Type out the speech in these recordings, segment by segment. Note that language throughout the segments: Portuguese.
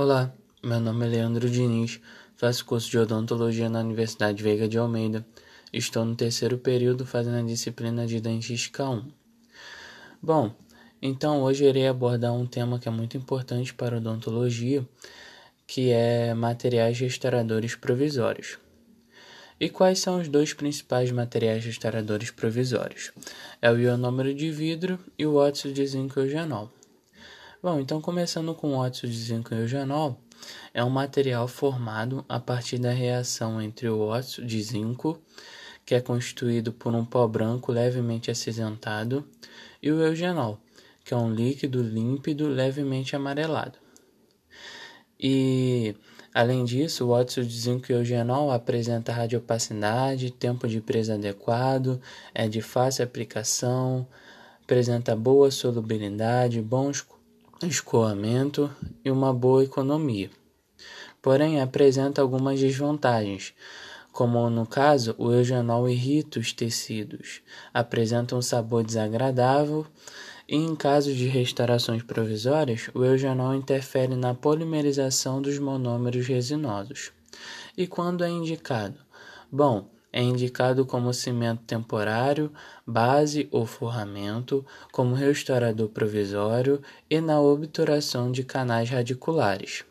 Olá, meu nome é Leandro Diniz, faço curso de odontologia na Universidade Veiga de Almeida. Estou no terceiro período fazendo a disciplina de dentística 1. Bom, então hoje irei abordar um tema que é muito importante para a odontologia, que é materiais restauradores provisórios. E quais são os dois principais materiais restauradores provisórios? É o ionômero de vidro e o óxido de zinco eugenol. Bom, então começando com o óxido de zinco e eugenol, é um material formado a partir da reação entre o óxido de zinco, que é constituído por um pó branco levemente acinzentado, e o eugenol, que é um líquido límpido levemente amarelado. E além disso, o óxido de zinco e eugenol apresenta radiopacidade, tempo de presa adequado, é de fácil aplicação, apresenta boa solubilidade, bons escoamento e uma boa economia. Porém, apresenta algumas desvantagens, como no caso o eugenol irrita os tecidos, apresenta um sabor desagradável e em caso de restaurações provisórias, o eugenol interfere na polimerização dos monômeros resinosos. E quando é indicado? Bom, é indicado como cimento temporário, base ou forramento, como restaurador provisório e na obturação de canais radiculares.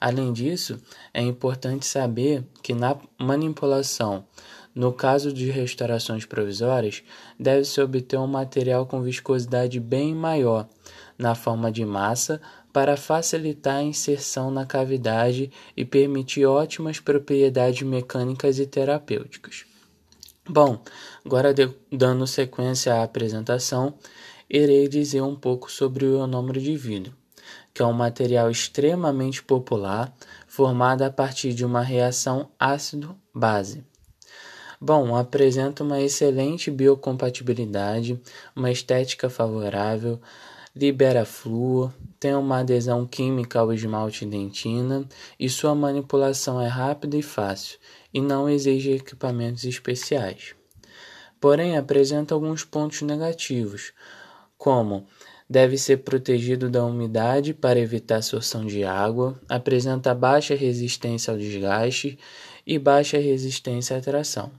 Além disso, é importante saber que na manipulação, no caso de restaurações provisórias, deve-se obter um material com viscosidade bem maior, na forma de massa, para facilitar a inserção na cavidade e permitir ótimas propriedades mecânicas e terapêuticas. Bom, agora dando sequência à apresentação, irei dizer um pouco sobre o ionômero de vidro, que é um material extremamente popular, formado a partir de uma reação ácido-base. Bom, apresenta uma excelente biocompatibilidade, uma estética favorável, libera flúor, tem uma adesão química ao esmalte dentina e sua manipulação é rápida e fácil e não exige equipamentos especiais. Porém, apresenta alguns pontos negativos, como deve ser protegido da umidade para evitar absorção de água, apresenta baixa resistência ao desgaste e baixa resistência à tração.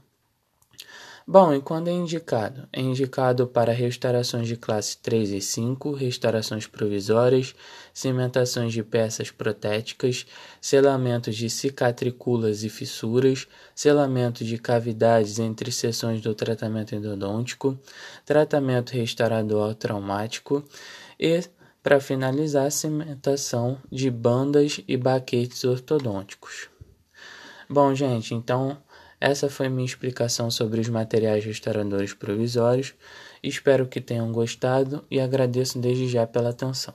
Bom, e quando é indicado? É indicado para restaurações de classe 3 e 5, restaurações provisórias, cimentações de peças protéticas, selamentos de cicatriculas e fissuras, selamento de cavidades entre seções do tratamento endodôntico, tratamento restaurador traumático e, para finalizar, cimentação de bandas e baquetes ortodônticos. Bom, gente, então essa foi minha explicação sobre os materiais restauradores provisórios. Espero que tenham gostado e agradeço desde já pela atenção.